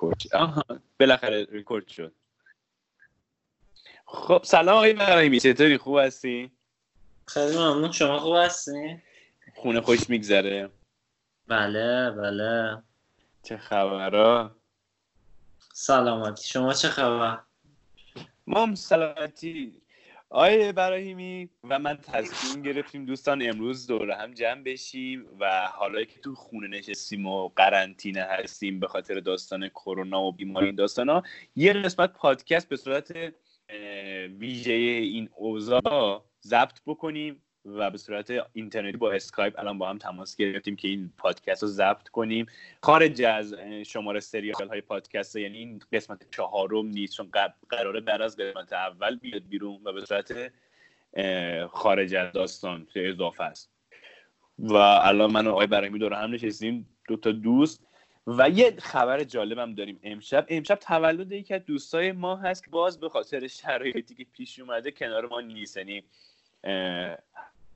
ریکورد شد. آها بالاخره ریکورد شد. خب سلام آقای براهیمی چطوری؟ خوب هستی؟ خیلی ممنون. شما خوب هستی؟ خونه خوش میگذره. بله بله. چه خبرها سلامتی. شما چه خبر؟ ما هم سلامتی. آقای براهیمی و من تصمیم گرفتیم دوستان امروز دور هم جمع بشیم و حالا که تو خونه نشستیم و قرنطینه هستیم به خاطر داستان کرونا و بیماری این داستان ها یه قسمت پادکست به صورت ویژه این اوضاع ضبط بکنیم. و به صورت اینترنتی با اسکایپ الان با هم تماس گرفتیم که این پادکست رو ضبط کنیم. خارج از شماره سریال های پادکست یعنی این قسمت چهارم نیست چون قراره بعد از قسمت اول بیاد بیرون و به صورت خارج از داستان اضافه است. و الان من و آقای براهیمی دور هم نشستیم دو تا دوست. و یه خبر جالبم داریم. امشب امشب تولد یکی از دوستای ما هست که باز به خاطر شرایطی که پیش اومده کنار ما نیست. یعنی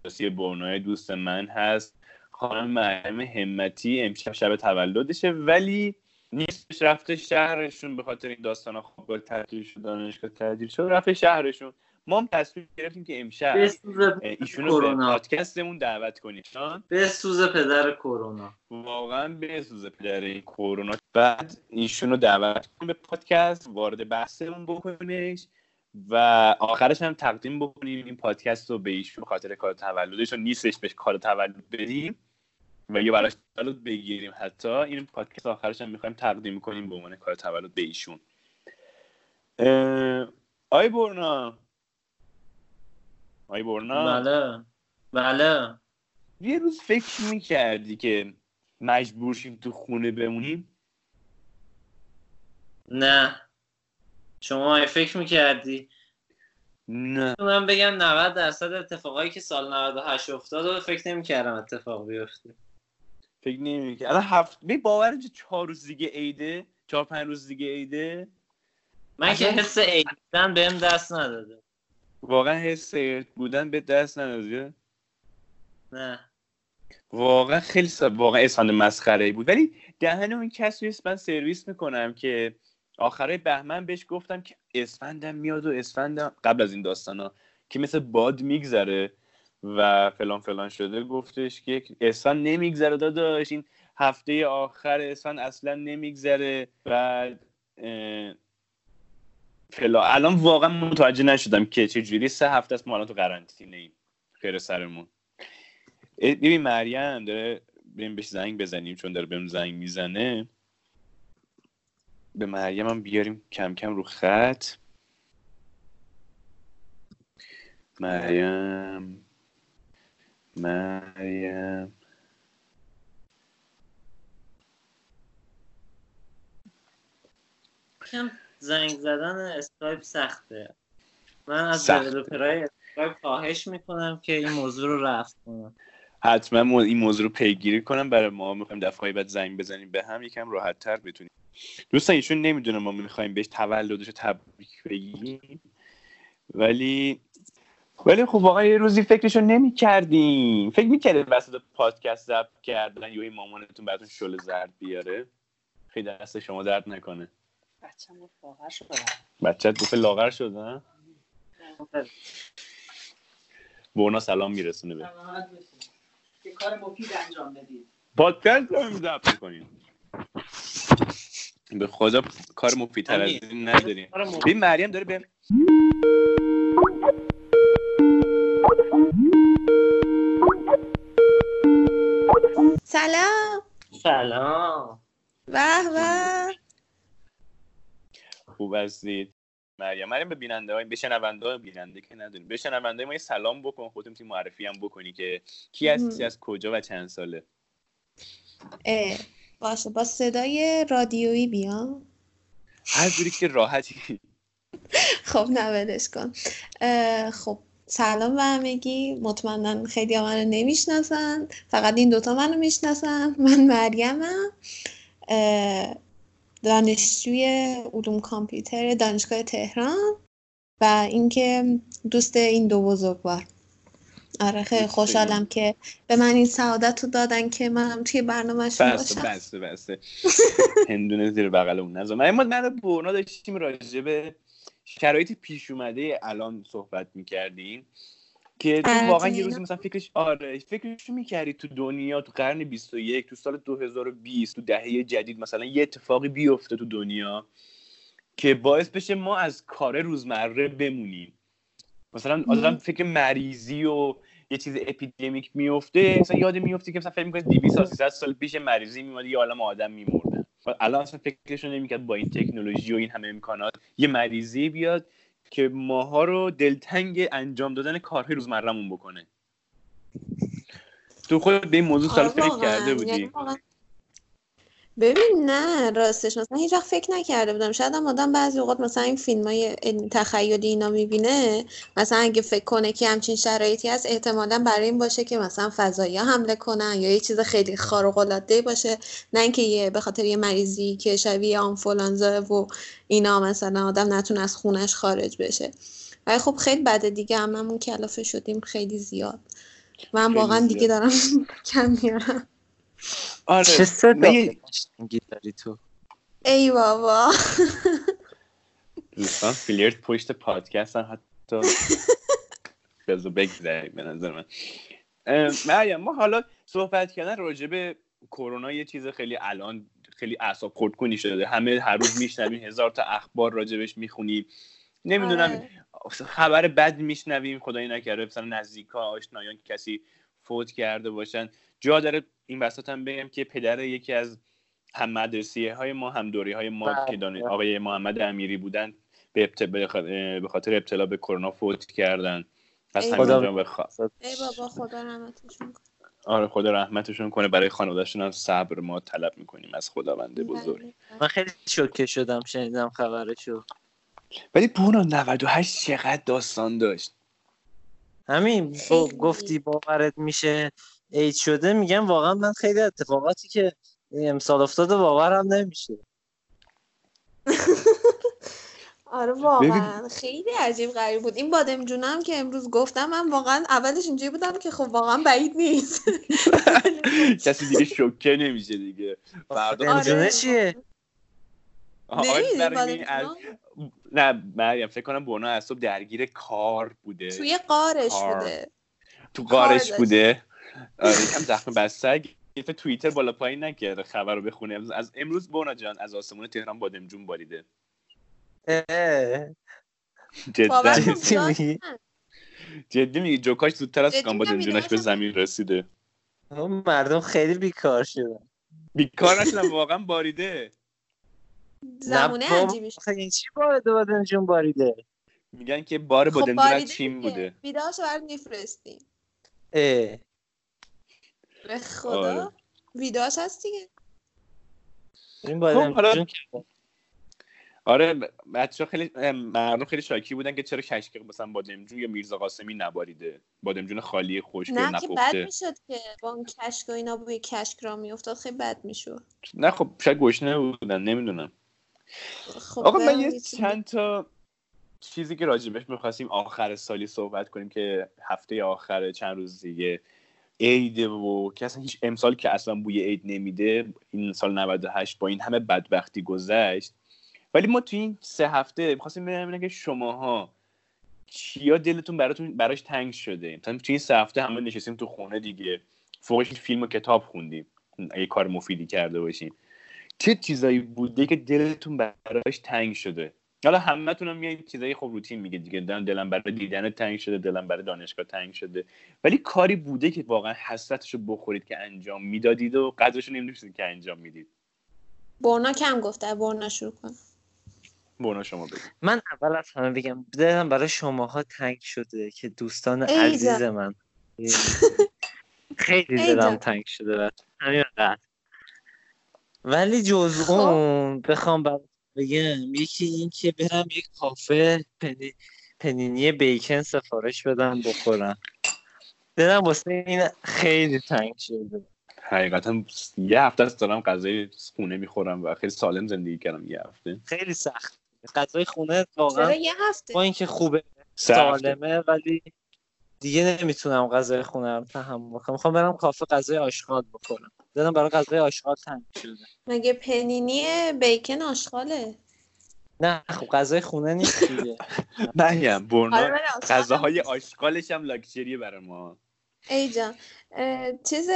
برنای دوست من هست. خانم مریم همتی امشب شب تولدشه ولی نیستش رفته شهرشون به خاطر این داستان خوب تعطیل شد دانشگاه تعطیل شد رفته شهرشون. ما هم تصمیم گرفتیم که امشب ایشون رو به پادکستمون دعوت کنیم. به سوز پدر کرونا. واقعا به سوز پدر کرونا. بعد ایشون رو دعوت کنیم به پادکست وارد بحثمون بکنیمش و آخرش هم تقدیم بکنیم. این پادکست رو به ایشون خاطر کار تولدش و نیستش بهش کار تولد بدیم و یه براش تولد بگیریم. حتی این پادکست آخرش هم می‌خوایم تقدیم کنیم به عنوان کار تولد به ایشون. آی برنا. آی برنا. بله. بله. یه روز فکر می‌کردی که مجبور شیم تو خونه بمونیم؟ نه. شما فکر می‌کردی؟ نه. من بگم 90 درصد اتفاقایی که سال 98 افتاد و فکر نمی‌کردم اتفاق بیفته. فکر نمی‌کردم. الان هفت بی باور چهار روز دیگه عیده. چهار پنج روز دیگه عیده. من که حس عید بودن بهم دست نداده. واقعا حس عید بودن به دست نداده. نه. واقعا خیلی سا... واقعا اسفند مسخره بود. ولی دهن اون کسی من سرویس می‌کنم که آخرای بهمن بهش گفتم که اسفندم میاد و اسفندم قبل از این داستان ها که مثل باد میگذره و فلان فلان شده گفتش که اسفند نمیگذره داداش این هفته آخر اسفند اصلا نمیگذره. و فلا الان واقعا متوجه نشدم که چه جوری سه هفته است ما الان تو قرنطینه ایم. خیر سرمون. ببین مریم داره بریم بهش زنگ بزنیم چون داره بهم زنگ می‌زنه. به مریم هم بیاریم کم کم رو خط. مریم. مریم. زنگ زدن اسکایپ سخته. من از developer های اسکایپ خواهش می‌کنم که این موضوع رو رفع کنن. حتما این موضوع رو پیگیری کنن. برای ما می‌خوایم دفعه بعد زنگ بزنیم به هم. یکم راحت تر بتونیم. دوستان ایشون نمی‌دونه ما می‌خوایم بهش تولدش رو تبریک بگیم. ولی ولی خب واقعا یه روزی فکرشو نمی کردیم فکر می‌کردیم وسط پادکست ضبط کردن یا این مامانتون براتون شله زرد بیاره؟ خیلی دست شما درد نکنه. بچه لاغر شدن بچه گفت لاغر برنا سلام میرسونه به. یه کار مفید انجام بدید پادکست رو ضبط کنیم به خدا کار مفیدتر از این نداریم. ببین مریم داره به سلام. سلام. به به خوب هستید. مریم مریم به بیننده های به شنونده های بیننده که نداریم. به شنونده ما یه سلام بکن خودتون تی معرفی هم بکنی که کی هستی از کجا و چند ساله. باشه. با صدای رادیویی بیام هر جوری که راحتی. خب نولش کن. خب سلام به همگی. مطمئنا خیلی منو نمی‌شناسن. فقط این دوتا منو می‌شناسن. من مریمم دانشجوی علوم کامپیوتر دانشگاه تهران و اینکه دوست این دو بزرگوار. آره خیلی خوشحالم که به من این سعادت رو دادن که منم توی برنامهشون بسته باشم. بسته بسته. هندونه زیر بغل اون من ما من و بورنا داشتیم راجع به شرایط پیش اومده الان صحبت می‌کردیم که تو آره، واقعا یه روزی. مثلا فکرش آره فکرش می‌کردی تو دنیا تو قرن 21 تو سال 2020 تو دهه جدید مثلا یه اتفاقی بیفته تو دنیا که باعث بشه ما از کار روزمره بمونیم. مثلا آدم فکر مریضی و یه چیز اپیدمیک میفته مثلا یاد میفته که مثلا فکر می‌کنه 200 تا 300 سال پیش مریضی میومد یه عالم آدم میمردن. الان اصلا فکرشون نمی‌کرد با این تکنولوژی و این همه امکانات یه مریضی بیاد که ماها رو دلتنگ انجام دادن کارهای روزمرهمون بکنه. تو خود به این موضوع سال آره فکر. کرده یعنی بودی واقعاً ببین نه راستش. مثلا هیچ وقت فکر نکرده بودم. شاید هم آدم بعضی اوقات مثلا این فیلم های تخیلی اینا می‌بینه. مثلا اگه فکر کنه که همچین شرایطی هست احتمالا برای این باشه که مثلا فضایی حمله کنن یا یه چیز خیلی خارق العاده باشه. نه اینکه یه به خاطر یه مریضی که شبیه آنفولانزا و اینا مثلا آدم نتونه از خونش خارج بشه. ولی خب خیلی بده دیگه. هممون کلافه شدیم. خیلی زیاد. من واقعا. دیگه دارم کم میارم آره. چه صدا؟ قشنگی داری تو. ای بابا. دوستان فیلیرت پشت پادکست هم حتی بذار بگذاریم به نظر من. مریم ما حالا صحبت کردن راجع به کرونا یه چیز خیلی الان خیلی اعصاب خورد کنی شده. همه هر روز میشنویم هزار تا اخبار راجبش می‌خونیم. نمی‌دونم آره. خبر بد میشنویم خدایی نکرده مثلا نزدیکا آشنایان کسی فوت کرده باشن. جا داره این وسط هم بگم که پدر یکی از هم مدرسیه های ما هم دوری های ما بله. که دان- آقای محمد امیری بودن به ابت- به خاطر ابتلا به کرونا فوت کردن. از خدا- بخوا... ای بابا خدا رحمتشون کنه. آره خدا رحمتشون کنه. برای خانوادهشون هم صبر ما طلب می‌کنیم از خداوند بزرگ. بله. من خیلی شوکه شدم شنیدم خبرشو. ولی بونا 98 چقدر داستان داشت. همین با خیلی. گفتی باورت میشه عید شده میگم واقعا من خیلی اتفاقاتی که امسال افتاده باورم نمیشه. آره واقعا. خیلی عجیب غریب بود. این بادم جونم که امروز گفتم من واقعا اولش اینجوری بودم که خب واقعا بعید نیست. کسی دیگه شوکه نمیشه دیگه. فردا آره. چیه؟ نه مریم فکر کنم بونا از صبح درگیر کار بوده. توی قارش کار. بوده. تو کار قارش. داشت. بوده. آره یکم زخم بسته. گیف توییتر بالا پایین نکرده خبر رو بخونه. از- امروز بونا جان از آسمون تهران بادمجون باریده. جدی. میگی؟ جدی میگی جوکاش زودتر از کام بادمجونش به زمین رسیده. مردم خیلی بیکار شدن. بیکار نشدم واقعا باریده. زمونه آخه این چی بارده بادمجون باریده؟ میگن که بار خب بادمجون از باریده چین. بوده. ویدئوشو برات میفرستیم. اه. به خدا. آره. ویدئوش هست دیگه. این خب، حالا- بادمجون آره بچه خیلی مردم خیلی شاکی بودن که چرا کشک مثلا بادمجون یا میرزا قاسمی نباریده؟ بادمجون خالی خشک و نه که بد نپخته. می‌شد که با اون کشک و اینا بوی کشک را میافتاد خیلی بد می‌شد. نه خب شاید گشنه بودن نمی‌دونم. خب آقا من یه چند تا چیزی که راجبش می‌خواستیم آخر سالی صحبت کنیم که هفته آخر چند روز دیگه عیده و که اصلا هیچ امسال که اصلا بوی عید نمیده این سال 98 با این همه بدبختی گذشت. ولی ما تو این سه هفته می‌خواستیم ببینیم که شماها چیا دلتون براتون براش تنگ شده. مثلا تو این سه هفته همه نشستیم تو خونه دیگه. فوقش فیلم و کتاب خوندیم. اگه کار مفیدی کرده باشیم. چه چیزایی بوده که دلتون براش تنگ شده؟ حالا همتون هم میایین چیزایی خب روتین میگه دیگه دلم دلم برای دیدن تنگ شده دلم برای دانشگاه تنگ شده. ولی کاری بوده که واقعا حسرتشو بخورید که انجام می‌دادید و قدرشو نمی‌دونستید که انجام می‌دید. برنا کم گفته برنا شروع کن. برنا شما بگید من اول از همه بگم دلم برای شماها تنگ شده که دوستان عزیز. من. خیلی دلم. تنگ شده. همینقدر ولی جز خب. اون بخوام برات بگم یکی این که برم یک کافه پنی... پنینی بیکن سفارش بدم بخورم. دلم واسه این خیلی تنگ شده. حقیقتا یه هفته است دارم غذای خونه می‌خورم و خیلی سالم زندگی کردم یه هفته. خیلی سخت. غذای خونه واقعا یه هفته؟ با اینکه خوبه سالمه ولی دیگه نمی‌تونم غذای خونه رو تحمل کنم. می‌خوام برم کافه غذای آشغال بخورم. دادم برای غذای آشغال تنگ شده. مگه پنینی بیکن آشغاله. نه خب غذای خونه نیست دیگه. نهیم آره برنا آشغال. غذاهای آشغالش هم لاکچریه برای ما. ای جان اه، چیز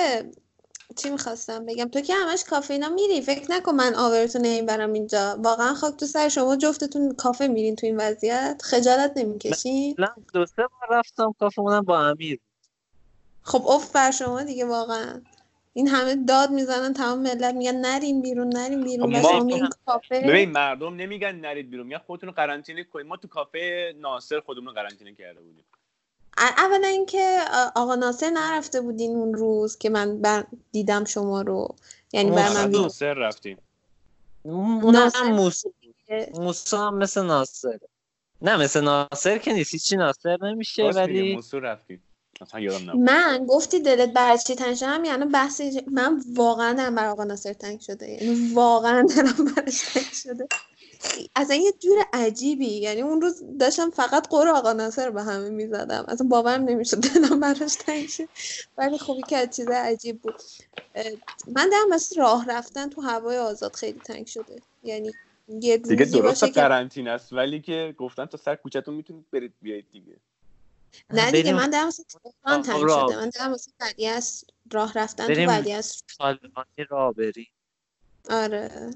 چی می‌خواستم بگم؟ تو که همش کافه اینا میری. فکر نکن من آورتون نمی‌برم اینجا. واقعا خاک تو سر شما جفتتون کافه میرین تو این وضعیت. خجالت نمی‌کشین نه دو سه بار رفتم کافه اونم با امیر خب افت بر شما دیگه واقعا. این همه داد می‌زنن تمام ملت میگن نرین بیرون نرین بیرون. خب ما- میرین کافه ببین مردم نمیگن نرید بیرون. میگن خودتون رو قرنطینه کنید. ما تو کافه ناصر خودمون رو قرنطینه کرده بودیم. اولا اینکه آقا ناصر نرفته بودین اون روز که من بر دیدم شما رو. یعنی بر من ناصر رفتیم. اونم موسی موسا هم مثل ناصر. نه مثل ناصر که نیست. هیچی ناصر نمیشه ولی موسول رفتیم. اصلا یادم نبود. من گفتی دلت برای چی تنگ شده هم یعنی بحث من واقعا دلم برای آقا ناصر تنگ شده. یعنی واقعا دلم براش تنگ شده. اصلا یه جور عجیبی. یعنی اون روز داشتم فقط قور آقا ناصر به همه می‌زدم. اصلا باورم نمی‌شد دلم براش تنگ شد ولی خوبی که از چیز عجیب بود. من دلم واسه راه رفتن تو هوای آزاد خیلی تنگ شده. یعنی یه دیگه درست قرنطینه است. ولی که گفتن تا سر کوچه‌تون می‌تونید برید بیاید دیگه. نه دیگه بریم. من دلم واسه تهران تنگ. شده. من ولی از راه رفتن تو بریم. ولی از طالبانی را بری آره.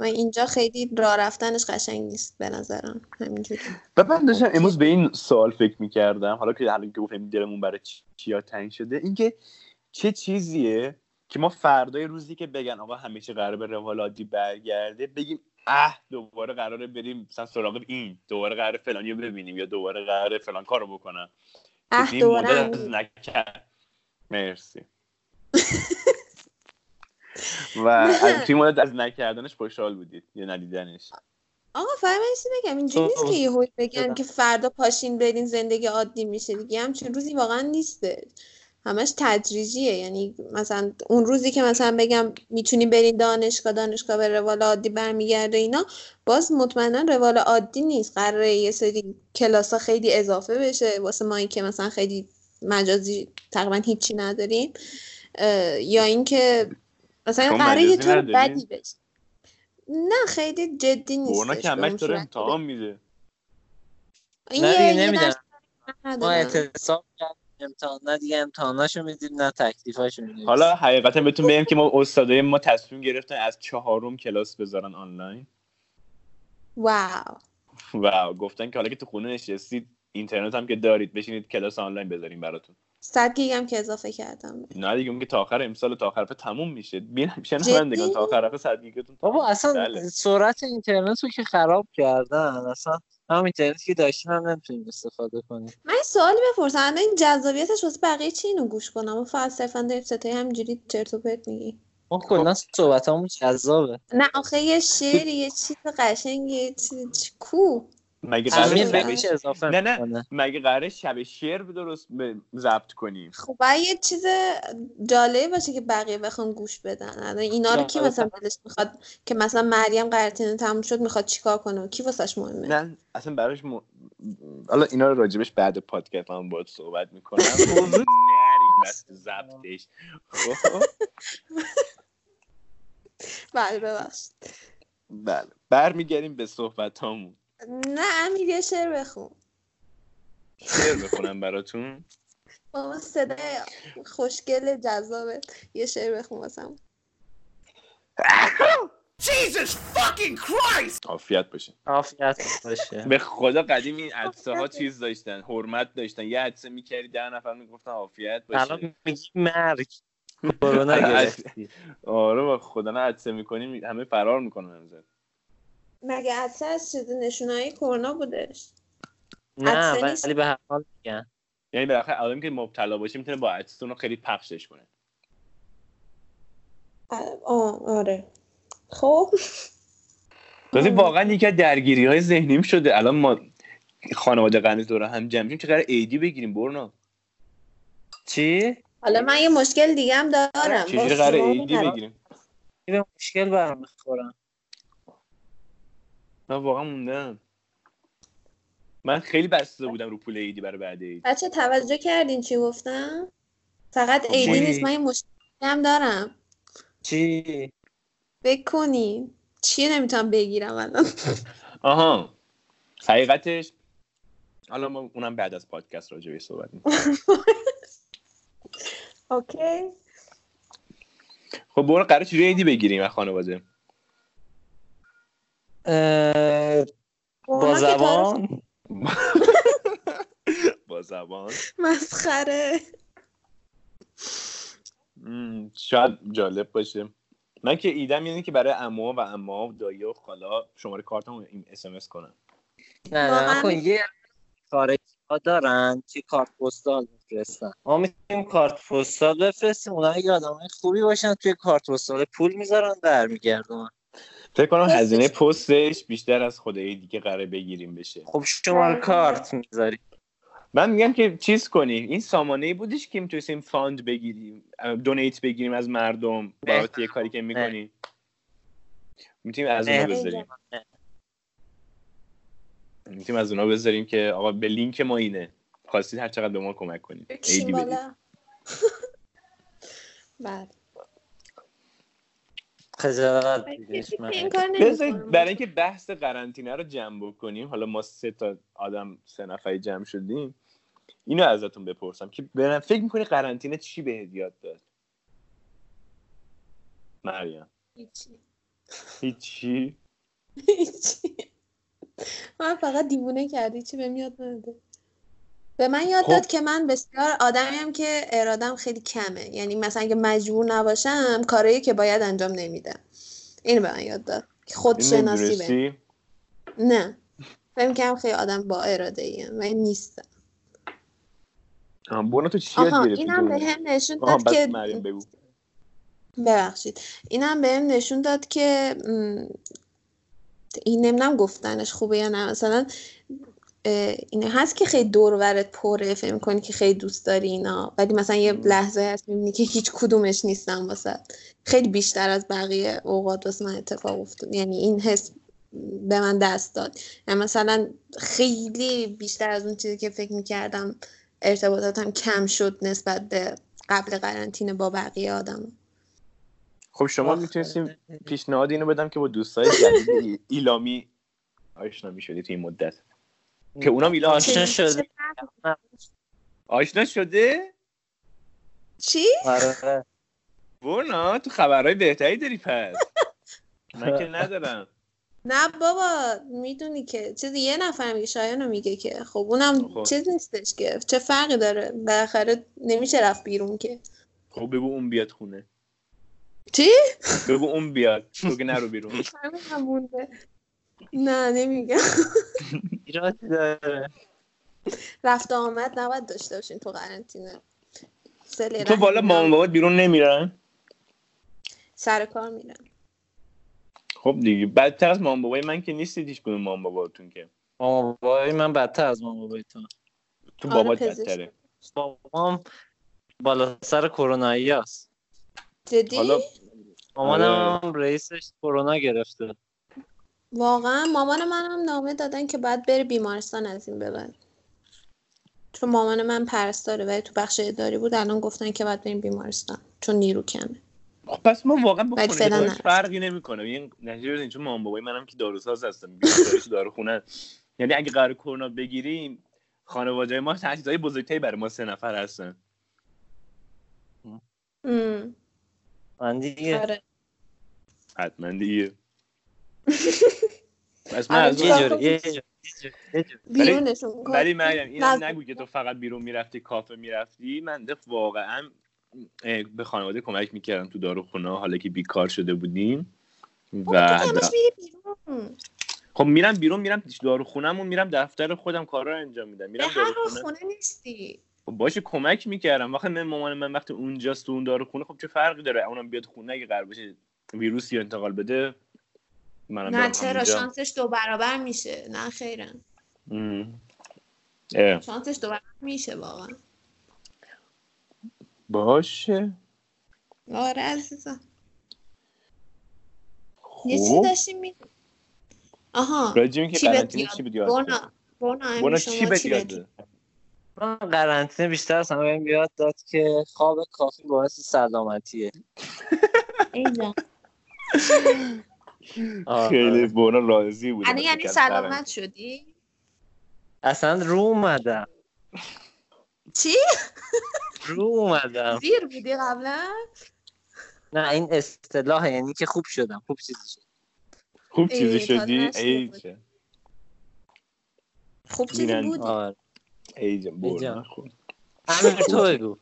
و اینجا خیلی راه رفتنش قشنگ نیست به نظرم همینجوری. و من داشتم امروز به این سوال فکر می‌کردم حالا که حالا که گفتم دلمون برای چی- چیا تنگ شده اینکه چه چیزیه که ما فردای روزی که بگن آقا همه چی قراره به روال عادی برگرده بگیم اه دوباره قراره بریم مثلا سراغ این دوباره قراره فلانی رو ببینیم یا دوباره قراره فلان کارو بکنم اه دوباره مرسی. و از توی مدت از نکردنش خوشحال بودید یا ندیدنش؟ آقا فهم چیزی بگم. اینجوری نیست که یهو بگن. که فردا پاشین برین زندگی عادی میشه. دیگه همچین روزی واقعا نیسته. همش تدریجیه. یعنی مثلا اون روزی که مثلا بگم می‌تونی برین دانشگاه دانشگاه به روال عادی برمیگرده اینا باز مطمئنا روال عادی نیست. قراره یه سری کلاس ها خیلی اضافه بشه. واسه مایی که مثلا خیلی مجازی تقریبا هیچی نداریم. یا اینکه مثلا قراره یه طور؟ بدی بشه. نه خیلی جدی نیست برنا که همش داره امتحان میده. این نه یه- دیگه یه نمیدن ما. اعتصاب کردیم امتحان نه دیگه امتحاناشو میدیم نه تکلیفاشو میدیم. حالا حقیقتا بهتون بگم که ما استادای ما تصمیم گرفتن از چهارم کلاس بذارن آنلاین. واو. و گفتن که حالا که تو خونه نشستید اینترنت هم که دارید بشینید کلاس آنلاین بذاریم براتون. صد گیگ هم که اضافه کردم. نه دیگه اون که تا آخر امسال تا آخر تموم میشه. بین میشن جدی؟ همندگان تا آخر هفته صد گیگتون تموم. بابا اصلا بله. سرعت اینترنت رو که خراب کردن اصلا هم اینترنتی که داشتیم هم نمی‌تونیم استفاده کنیم. من سوالی بپرسم. الان این جذابیتش واسه بقیه چی اینو گوش کنم؟ و فقط صرفا داریم ستایی همینجوری چرت و پرت میگی ما کلا صحبت همون جذابه. نه آخه یه شعر یه چیز قشنگ یه چیز کو؟ مگه قراره. اضافه نه نه. می‌کنه. مگه قراره شب شعر درست به- ضبط کنیم؟ خب یه چیز جالبی باشه که بقیه بخوان گوش بدن. الان اینا رو کی مثلا دلش می‌خواد؟ که مثلا مریم قرنطینه تموم شد می‌خواد چیکار کنه؟ کی واسش مهمه؟ نه اصلا براش م... حالا اینا رو راجبش بعد پادکست هم باید صحبت می‌کنم. نریم وقت ضبطش. بله ببخشید. بله. برمیگردیم به صحبت همون نه امیر یه شعر بخون. شعر بخونم براتون؟ با صدای خوشگل جذابه. یه شعر بخون واسم. عافیت باشه عافیت باشه. به خدا قدیم این عدسه ها چیز داشتن حرمت داشتن. یه عدسه می‌کردی ده نفر می‌گفتن عافیت باشه. الان میگی مرگ. کرونا گرفتی. آره با خدا نه عدسه می‌کنیم همه فرار می‌کنن امروز مگه عدسه از چیز نشونایی کرونا بودش؟ نه. ولی به هر حال میگن. یعنی بالاخره آدم که مبتلا باشه می‌تونه با عدسه رو خیلی پخشش کنه. آه آره. خب. تازه واقعا یکی از درگیری های ذهنیم شده. الان ما خانواده قرنیز دور هم جمع شیم چقدر ایدی بگیریم برنا چی؟ حالا من یه مشکل دیگه هم دارم. چجوری قرار ایدی. بگیریم؟ به مشکل برمیخورم من واقعا موندم. من خیلی بسته بودم رو پول ایدی برای بعد عید بچه توجه کردین چی گفتم؟ فقط چی؟ نیست من یه مشکلی هم دارم. چی؟ بکنین چیه نمی‌تونم بگیرم الان؟ آها. حقیقتش حالا ما اونم بعد از پادکست راجع بهش صحبت می‌کنیم. اوکی. خب برو قرار چجوری عیدی بگیریم از خانواده؟ با زبان؟ با زبان؟ مسخره. شاید جالب باشه. من که ایدم اینه که برای عمو و عمه و دایی و خاله شماره کارتمو این اس ام اس کنم. نه نه کن یه خارجی ها دارن که کارت پستال بفرستن. ما می‌تونیم کارت پستال بفرستیم اونا اگه آدم خوبی باشن توی کارت پستال پول می‌ذارن برمیگردن فکر کنم هزینه پستش بیشتر از خود عیدی که قراره بگیریم بشه. خب شماره کارت می‌ذاری. من میگم که چیز کنیم این سامانه ای بودش که می‌تونستیم fund بگیریم donate بگیریم از مردم بابت یه کاری که می‌کنیم می‌تونیم از اونا نه. بذاریم. می‌تونیم از اونا بذاریم که آقا به لینک ما اینه. خواستید هر چقدر به ما کمک کنید. بالا. بله. بذارید نمی‌کنم. برای اینکه بحث قرنطینه رو جمع بکنیم حالا ما سه تا آدم سه نفری جمع شدیم اینو ازتون بپرسم که به فکر می‌کنی قرنطینه چی بهت یاد داد مریم هیچی. هیچی هیچی. من فقط دیوونه کردی چی بهم یاد نده به من یاد خب. داد که من بسیار آدمیم که ارادم خیلی کمه. یعنی مثلا اگه مجبور نباشم کارایی که باید انجام نمیدم. اینو به من یاد داد که خودشناسی به؟ نه. فکر کنم خیلی آدم با اراده ایم و نیستم برو تو چی یاد آها گرفتی اینم؟ به هم نشون داد که بگو. ببخشید. اینم بهم نشون داد که این نمی‌دونم گفتنش خوبه یا نه. مثلا اه، اینه. هست که خیلی دور و برت پره فکر کنی که خیلی دوست داری اینا. ولی مثلا یه لحظه هست می‌بینی که هیچ کدومش نیستن واسه. خیلی بیشتر از بقیه اوقات واسه من اتفاق افتاد. یعنی این حس به من دست داد. یعنی مثلا خیلی بیشتر از اون چیزی که فکر می‌کردم ارتباطاتم کم شد نسبت به قبل قرنطینه با بقیه آدم. خب شما. می‌تونستیم پیشنهاد اینو بدم که با دوستای جدید ایلامی آشنا می‌شدی تو این مدت. که اونام ایلام آشنا شده. آشنا شده؟ چی؟ آره. ورنا تو خبرهای بهتری داری پس. من که ندارم. نه بابا می‌دونی که چیزی یه نفر میگه شایانو میگه که. خب اونم خب. چیز نیستش که. چه فرقی داره؟ بالاخره نمیشه رفت بیرون که. خب بگو اون بیاد خونه. چی؟ بگو اون بیاد. تو که نرو بیرون. نه نمیگم. ایرادی داره. رفت آمد نباید داشته باشین تو قرنطینه. تو بالا مامان بابات بیرون نمیرن؟ سر کار میرن. خب دیگه بدتر از مامان بابای من که نیستید هیچ کدوم مامان باباتون که. مامان بابای من بدتر از مامان بابای تو. تو آره، بابات. بدتره. بابام بالا سر کرونایی هست جدی؟ مامانم آره. رئیسش کرونا گرفته. واقعا مامان منم نامه دادن که باید بره بیمارستان از این به بعد. چون مامان من پرستاره ولی تو بخش اداری بود الان گفتن که باید بریم بیمارستان چون نیرو کمه. خب پس ما واقعا با خونه. فرقی نمی‌کنه. این نتیجه بزنید چون مامان بابای منم که داروساز هستن بیشترش داروخونه یعنی اگه قرار کرونا بگیریم خانواده ما تهدیدهای بزرگتری برای ما سه نفر هستن. من دیگه. آره. حتما دیگه. پس من آره، از یه جوری یه جوری. بیرونشون کن ولی مریم اینم نزدیک. نگو. که تو فقط بیرون می‌رفتی کافه می‌رفتی. من واقعا به خانواده کمک می‌کردم تو داروخونه حالا که بیکار شده بودیم. و میری بیرون. خب میرم بیرون میرم داروخونهمون میرم دفتر خودم کارا رو انجام میدم. به میرم داروخونه. خونه نیستی. خب باشه کمک می‌کردم. وقتی من مامان من وقتی اونجاست تو اون داروخونه خب چه فرقی داره؟ اونم بیاد خونه اگه قرار باشه ویروسی رو انتقال بده منم نه چرا همونجا. شانسش دو برابر میشه نه. اه. شانسش دو برابر میشه واقعا باشه آره عزیزم یه چیزی خب داشتیم می آها چی بهت قرنطینه چی بود یاد بونا شما چی بهت چی یاد بدی؟ داد؟ من قرنطینه بیشتر از همه یاد داد که خواب کافی باعث سلامتیه. خیلی بونا راضی بود یعنی یعنی سلامت شدی؟ اصلا رو اومدم. چی؟ رو اومدم. زیر بودی قبلا؟ نه این اصطلاح یعنی که خوب شدم خوب چیزی شد. خوب چیزی شدی؟ ای بود. چه خوب چیزی بودی؟ آره. ای جان تو بگو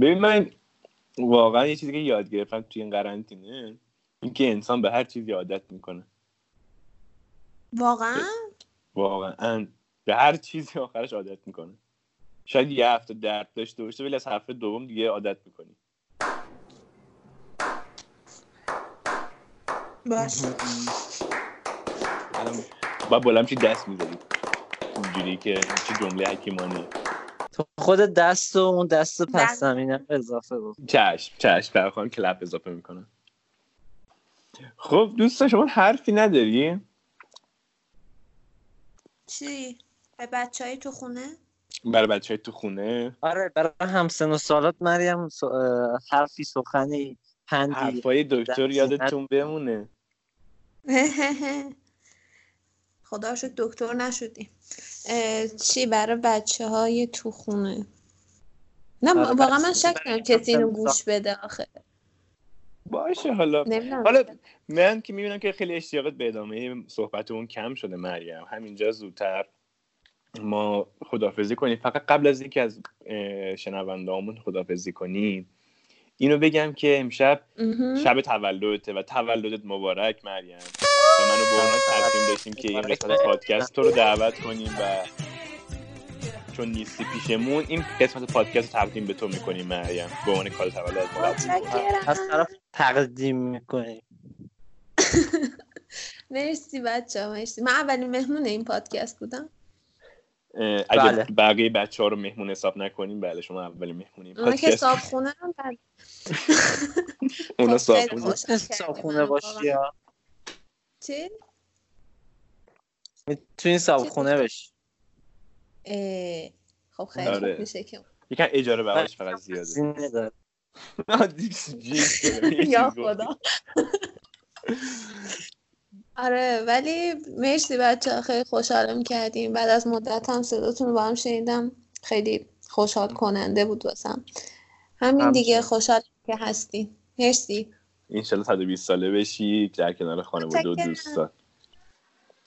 ببین من واقعا یه چیزی که یاد گرفتم توی این قرنطینه اینکه انسان به هر چیزی عادت می‌کنه. واقعا؟ واقعا. به هر چیزی آخرش عادت می‌کنه. شاید یه هفته درد داشته باشه ولی از هفته دوم دیگه عادت می‌کنی. باش. الان با بلند چی دست می‌زدی اینجوری که چه جمله حکیمانه. تو خود دست و اون دست پس دست. زمینه اضافه بود چشم چشم. برای خواهم کلپ اضافه می‌کنم. خب دوستان شما حرفی نداری؟ چی؟ به بچه های تو خونه؟ برای بچه های تو خونه؟ آره برای همسن و سالات مریم حرفی سخنی پندی. حرفای دکتر یادتون بمونه؟ خدا شکر دکتر نشدیم. چی برای بچه های تو خونه؟ نه واقعا من شک دارم کسی اینو گوش بده آخه. باشه حالا. نمی‌دونم. حالا من که می‌بینم که خیلی اشتیاقت به ادامه صحبتمون کم شده مریم. همینجا زودتر ما خدافزی کنیم. فقط قبل از اینکه از شنوندهامون خدافزی کنیم اینو بگم که امشب. شب تولدته و تولدت مبارک مریم. و منو به عنوان تصمیم داشتیم که این قسمت پادکست تو رو دعوت کنیم و چون نیستی پیشمون این قسمت پادکست رو تقدیم به تو می‌کنیم مریم. به عنوان کار تولد از طرف تقدیم می‌کنیم. مرسی بچه ها مرسی. من اولین مهمون این پادکست بودم. اگه بله. بقیه بچه ها رو مهمون حساب نکنیم بله شما اولین مهمونیم. اونا که پادکست. صابخونه هم بله. اونا خب،. می‌تونی صابخونه باشی چی؟ می‌تونی صابخونه بشی. اه، خب خیلی آره. خوب میشه که یکم اجاره بهاش فقط زیاده. یا خدا. آره ولی مرسی بچه خیلی خوشحالم کردیم. بعد از مدت هم صداتون رو با هم شنیدم. خیلی خوشحال کننده بود واسم. همین دیگه. خوشحال که هستین. مرسی. اینشالله 120 ساله بشی در کنار خانواده و. دوستان.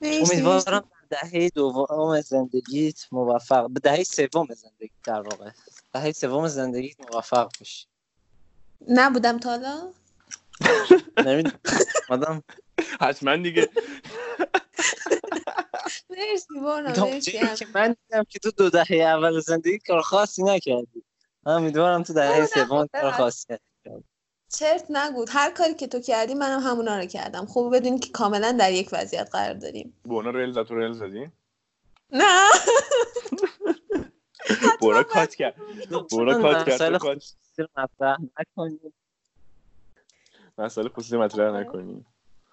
امیدوارم دهه دوم زندگیت موفق به دهه سوم زندگی در واقع. دهه سوم زندگیت موفق باشی. نبودم تا حالا؟ نمی‌دونم. آدم حتما دیگه. مرسی مرسی. من دیدم که تو دو دهه اول زندگی کار خاصی نکردی. من امیدوارم تو دهه سوم خب، کار. خاصی کردی. چرت نگو هر کاری که تو کردی منم همونا رو کردم. خوب بدونی که کاملا در یک وضعیت قرار داریم. بونا ریل زد تو ریل زدی؟ نه. بورا کات کرد. بورا کات کرد مطرح نکنیم مسئله خصوصی مطرح نکنی.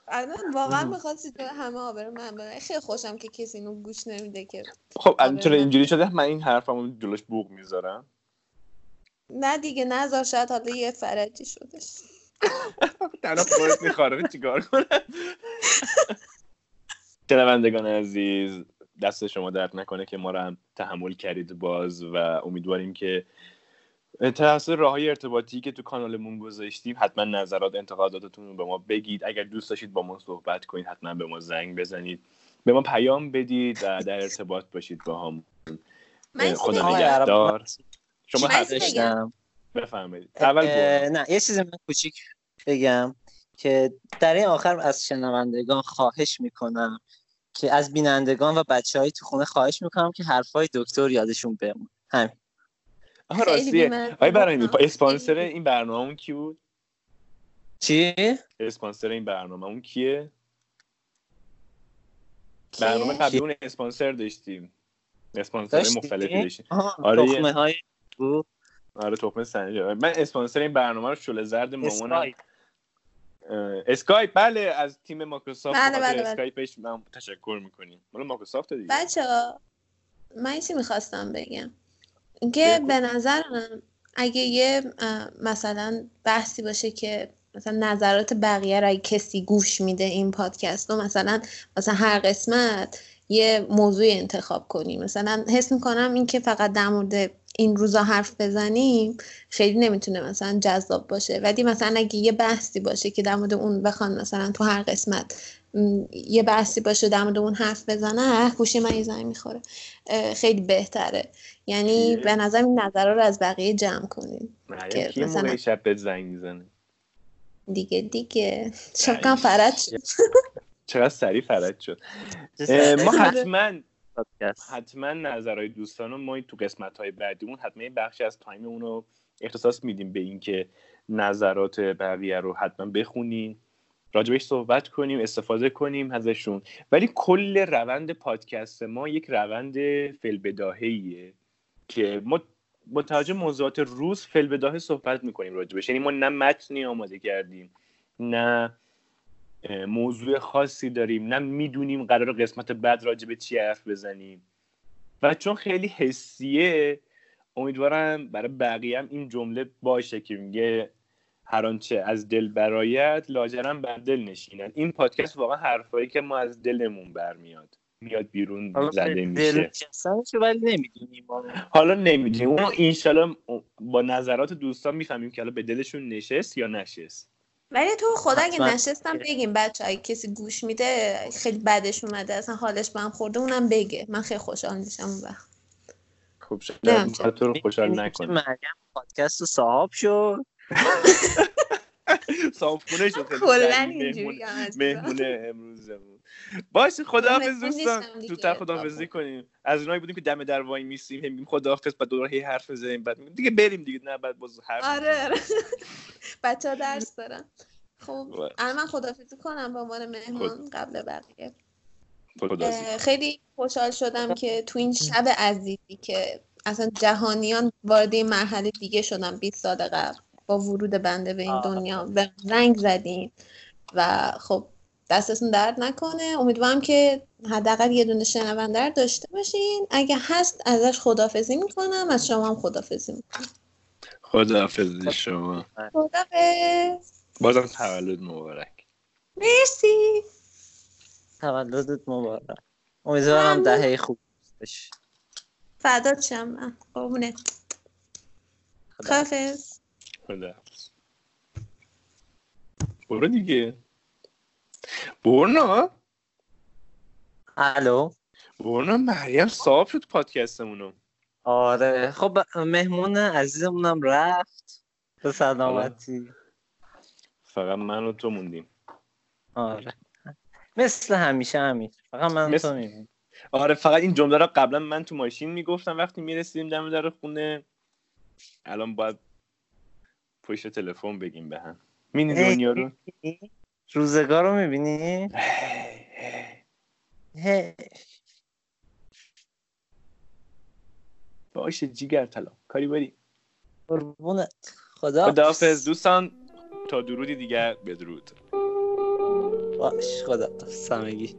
الان واقعا می‌خواستی تو همه آبر من ببری خیلی خوشم که کسی اینو گوش نمیده که. خب الان آره، چرا اینجوری شده؟ من این حرفمو جلوش بوق می‌ذارم. نه دیگه نذار شاید حالا یه فرجی شدش. تنها خودت میخواره چیکار کنم؟ شنوندگان عزیز دست شما درد نکنه که ما رو هم تحمل کردید باز و امیدواریم که توسط راه های ارتباطی که تو کانالمون گذاشتیم حتما نظرات انتقاداتتون رو به ما بگید. اگر دوست داشتید با ما صحبت کنید حتما به ما زنگ بزنید. به ما پیام بدید و در ارتباط باشید با هم خدا. نگهدار. شما بگم. داشتم بفرمایید اول. نه یه چیزی من کوچیک بگم که در این آخر از شنوندگان خواهش می‌کنم که از بینندگان و بچه های تو خونه خواهش می‌کنم که حرفای دکتر یادشون بمون همین آها راستیه آیا برای گفتم. اسپانسر. این برنامه کی بود چی؟ اسپانسر این برنامه اون کیه کیه؟ برنامه قبل کی؟ اون اسپانسر داشتیم اسپانسر؟ مختلفی داشتیم آره، یه- تخمه های بود آره تخم سنجا من اسپانسر این برنامه رو شل زرد مامانم اسکایپ. بله از تیم مایکروسافت بله، بله، بله. اسکایپش من تشکر می‌کنیم. مال مایکروسافت دیگه. بچه من چی می‌خواستم بگم. اینکه. به نظرم اگه یه مثلا بحثی باشه که مثلا نظرات بقیه رو اگه کسی گوش میده این پادکست رو مثلا مثلا هر قسمت یه موضوع انتخاب کنیم. مثلا حس می‌کنم این که فقط در مورد این روزا حرف بزنیم خیلی نمی‌تونه مثلا جذاب باشه. ولی مثلا اگه یه بحثی باشه که در مورد اون بخوان مثلا تو هر قسمت یه بحثی باشه در مورد اون حرف بزنه گوشی من یه زنگ می‌خوره. خیلی بهتره. یعنی؟ به نظر این نظرها رو از بقیه جمع کنیم که مثلا- شب بهت زنگ می‌زنه؟ دیگه دیگه. شکم فرد شد. چقدر سریع فرد شد. ما حتما پادکست. حتما نظرهای دوستان ما تو قسمت های بعدیمون حتما یه بخشی از تایممون رو اختصاص میدیم به اینکه نظرات بقیه رو حتما بخونیم راجبش صحبت کنیم استفاده کنیم ازشون. ولی کل روند پادکست ما یک روند فلبداهیه که ما با توجه موضوعات روز فلبداهه صحبت می‌کنیم راجبش. یعنی ما نه متنی آماده کردیم نه موضوع خاصی داریم. نه می‌دونیم قرار قسمت بعد راجع به چی حرف بزنیم. و چون خیلی حسیه امیدوارم برای بقیه هم این جمله باشه که میگه هر آنچه از دل برایت لاجرم بر دل نشیند این پادکست واقعا حرفایی که ما از دلمون برمیاد. میاد بیرون زده دل میشه ولی نمی‌دونیم. حالا نمی‌دونیم. اون انشالله با نظرات دوستان می‌فهمیم که حالا به دلشون نشست یا نشست. ولی تو خدا اگه. نشستم بگیم بچه اگه کسی گوش میده خیلی بدش اومده اصلا حالش به هم خورده اونم بگه من خیلی خوشحال میشم اون وقت خب شاید نه. می‌خواد تو رو خوشحال نکنه که مریم پادکست رو صاحب شد صاحبخونه شد خیلی کلا اینجوری مهمون- هم هست. مهمون امروزمون باشه خداحافظ دوستان. دیگه. زودتر خداحافظی کنیم. از اونایی بودیم که دم در وای میسیم هم میگیم خداحافظ بعد دوباره هی حرف بزنیم بعد میگیم دیگه بریم دیگه نه بعد باز حرف آره آره. بچه ها درس دارن. خب و- الان من خدافزی کنم به عنوان مهمان قبل بقیه. خداحافظی خیلی خوشحال شدم که تو این شب عزیزی که اصلا جهانیان وارد این مرحله دیگه شدن 20 سال قبل. با ورود بنده به این. دنیا به رنگ زدین. و خب دستتون درد نکنه. امیدوارم که حداقل یه دونه شنونده داشته باشین. اگه هست ازش خدافزی می‌کنم. از شما هم خدافزی می‌کنم. خداحافظی شما. خدافز بازم تولد مبارک. مرسی. تولدت مبارک. امیدوارم. دهه خوب بشه فدات شم من قربونت. خدا. خدافز خداحافظ. برو دیگه. برنا. الو. برنا مریم صاحب شد پادکستمونو. آره. خب مهمون عزیزمونم رفت. به سلامتی. فقط من و تو موندیم. آره. مثل همیشه همین فقط من مثل- تو میمونیم. آره فقط این جمله رو قبلا من تو ماشین می‌گفتم وقتی می‌رسیدیم دم در خونه الان باید پشت تلفن بگیم به هم. مینی. دنیا رو. روزگار رو می‌بینی؟ هی. باشه جیگر طلا. کاری بری. قربونت. خدا. خداحافظ. دوستان تا درودی دیگر بدرود. باش خدا. همگی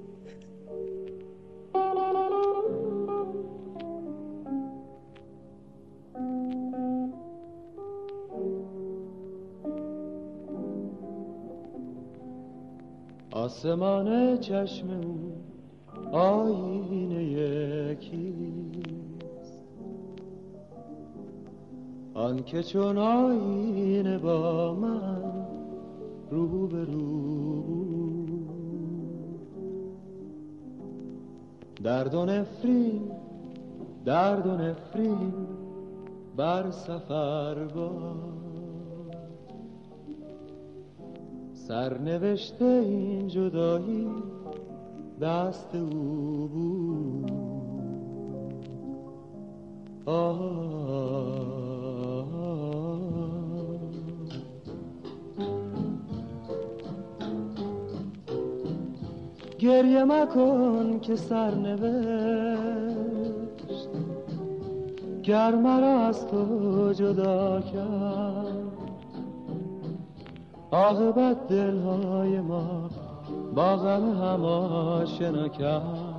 آسمان چشم او آینه یکیست آن که چون آینه با من رو به رو درد و نفرین درد و نفرین بر سفر باد. سرنوشته این جدایی دست او بود. آه. گریه مکن که سرنوشت. گر مرا از تو جدا کرد عاقبت دلهای ما با هم آشنا کرد.